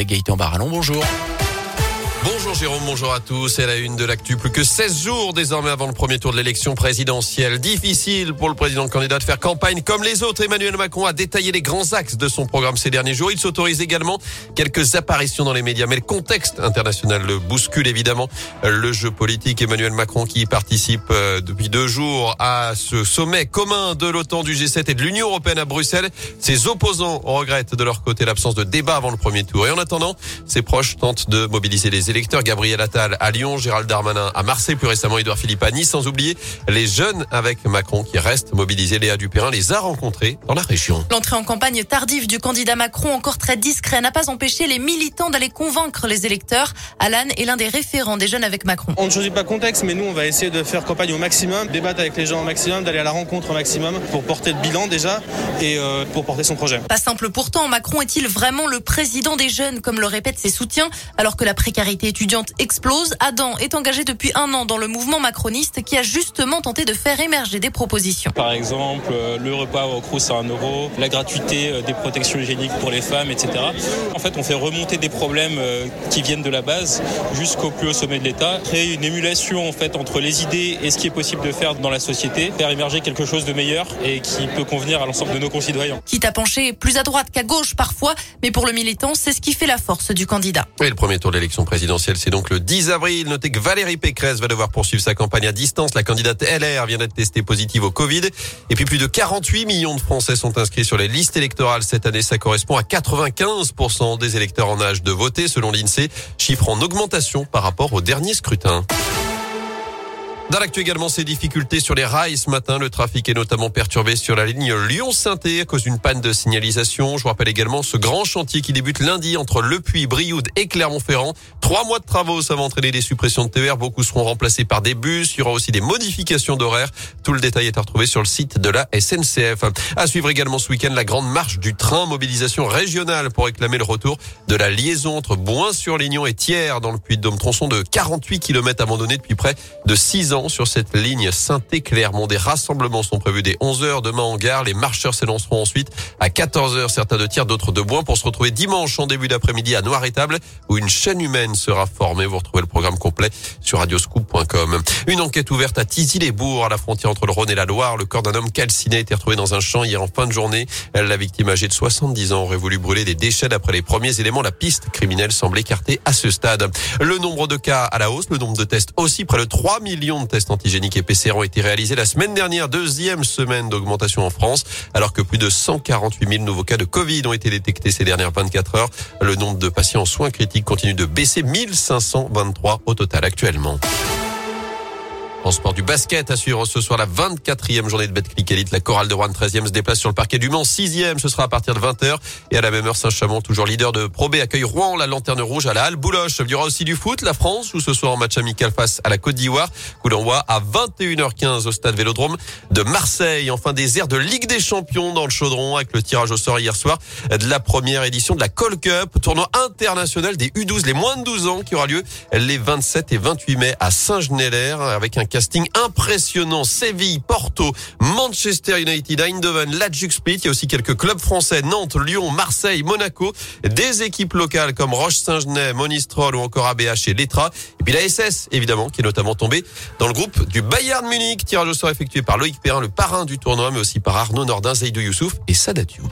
avec Gaëtan Barallon. Bonjour. Bonjour Jérôme, bonjour à tous. C'est la une de l'actu. Plus que 16 jours désormais avant le premier tour de l'élection présidentielle. Difficile pour le président candidat de faire campagne comme les autres. Emmanuel Macron a détaillé les grands axes de son programme ces derniers jours. Il s'autorise également quelques apparitions dans les médias. Mais le contexte international le bouscule évidemment. Le jeu politique Emmanuel Macron qui participe euh, depuis deux jours à ce sommet commun de l'OTAN, du G7 et de l'Union européenne à Bruxelles. Ses opposants regrettent de leur côté l'absence de débat avant le premier tour. Et en attendant, ses proches tentent de mobiliser les électeurs. Gabriel Attal à Lyon, Gérald Darmanin à Marseille, plus récemment Édouard Philippe à Nice, sans oublier les jeunes avec Macron qui restent mobilisés. Léa Dupérin les a rencontrés dans la région. L'entrée en campagne tardive du candidat Macron, encore très discret, n'a pas empêché les militants d'aller convaincre les électeurs. Alan est l'un des référents des jeunes avec Macron. On ne choisit pas contexte, mais nous, on va essayer de faire campagne au maximum, débattre avec les gens au maximum, d'aller à la rencontre au maximum pour porter le bilan déjà et euh, pour porter son projet. Pas simple pourtant, Macron est-il vraiment le président des jeunes, comme le répètent ses soutiens, alors que la précarité étudiante explose. Adam est engagé depuis un an dans le mouvement macroniste qui a justement tenté de faire émerger des propositions. Par exemple, euh, le repas au Crous à 1 euro, la gratuité euh, des protections hygiéniques pour les femmes, etc. En fait, on fait remonter des problèmes euh, qui viennent de la base jusqu'au plus haut sommet de l'État, créer une émulation en fait entre les idées et ce qui est possible de faire dans la société, faire émerger quelque chose de meilleur et qui peut convenir à l'ensemble de nos concitoyens. Quitte à pencher plus à droite qu'à gauche parfois, mais pour le militant, c'est ce qui fait la force du candidat. Et le premier tour de l'élection présidentielle, c'est donc le 10 avril. Notez que Valérie Pécresse va devoir poursuivre sa campagne à distance. La candidate LR vient d'être testée positive au Covid. Et puis plus de 48 millions de Français sont inscrits sur les listes électorales cette année. Ça correspond à 95% des électeurs en âge de voter selon l'INSEE, chiffre en augmentation par rapport au dernier scrutin. Dans l'actu également, ces difficultés sur les rails ce matin. Le trafic est notamment perturbé sur la ligne Lyon-Sainté à cause d'une panne de signalisation. Je vous rappelle également ce grand chantier qui débute lundi entre Le Puy, Brioude et Clermont-Ferrand. Trois mois de travaux, ça va entraîner des suppressions de TER. Beaucoup seront remplacés par des bus. Il y aura aussi des modifications d'horaire. Tout le détail est à retrouver sur le site de la SNCF. À suivre également ce week-end la grande marche du train. Mobilisation régionale pour réclamer le retour de la liaison entre Boin-sur-Lignon et Thiers dans le Puy-de-Dôme. Tronçon de 48 km abandonné depuis près de 6 ans sur cette ligne Saint-Clermont. Des rassemblements sont prévus dès 11h demain en gare. Les marcheurs s'élanceront ensuite à 14h, certains de tir, d'autres de Bois, pour se retrouver dimanche en début d'après-midi à Noir-Étable, où une chaîne humaine sera formée. Vous retrouvez le programme complet sur radioscoop.com. Une enquête ouverte à Tizy-les-Bourgs, à la frontière entre le Rhône et la Loire. Le corps d'un homme calciné a été retrouvé dans un champ hier en fin de journée. La victime âgée de 70 ans aurait voulu brûler des déchets d'après les premiers éléments. La piste criminelle semble écartée à ce stade. Le nombre de cas à la hausse, le nombre de tests aussi, près de 3 millions de tests antigéniques et PCR ont été réalisés la semaine dernière, deuxième semaine d'augmentation en France, alors que plus de 148 000 nouveaux cas de Covid ont été détectés ces dernières 24 heures. Le nombre de patients en soins critiques continue de baisser, 1523 au total actuellement. En sport du basket, à suivre ce soir la 24e journée de Betclic Elite. La chorale de Rouen 13e se déplace sur le parquet du Mans. 6e, ce sera à partir de 20h. Et à la même heure, Saint-Chamond, toujours leader de Pro B, accueille Rouen, la lanterne rouge à la Halle Bouloche. Il y aura aussi du foot, la France, ou ce soir en match amical face à la Côte d'Ivoire. Coup d'envoi à 21h15 au stade Vélodrome de Marseille. Enfin, des airs de Ligue des Champions dans le chaudron avec le tirage au sort hier soir de la première édition de la Call Cup, tournoi international des U12, les moins de 12 ans, qui aura lieu les 27 et 28 mai à Saint-Genélaire avec un casting impressionnant. Séville, Porto, Manchester United, Eindhoven, l'Adjux Split. Il y a aussi quelques clubs français, Nantes, Lyon, Marseille, Monaco. Des équipes locales comme Roche-Saint-Genès, Monistrol ou encore ABH et Letra. Et puis la SS, évidemment, qui est notamment tombée dans le groupe du Bayern Munich. Tirage au sort effectué par Loïc Perrin, le parrain du tournoi, mais aussi par Arnaud Nordin, Zaidou Youssouf et Sadat Youb.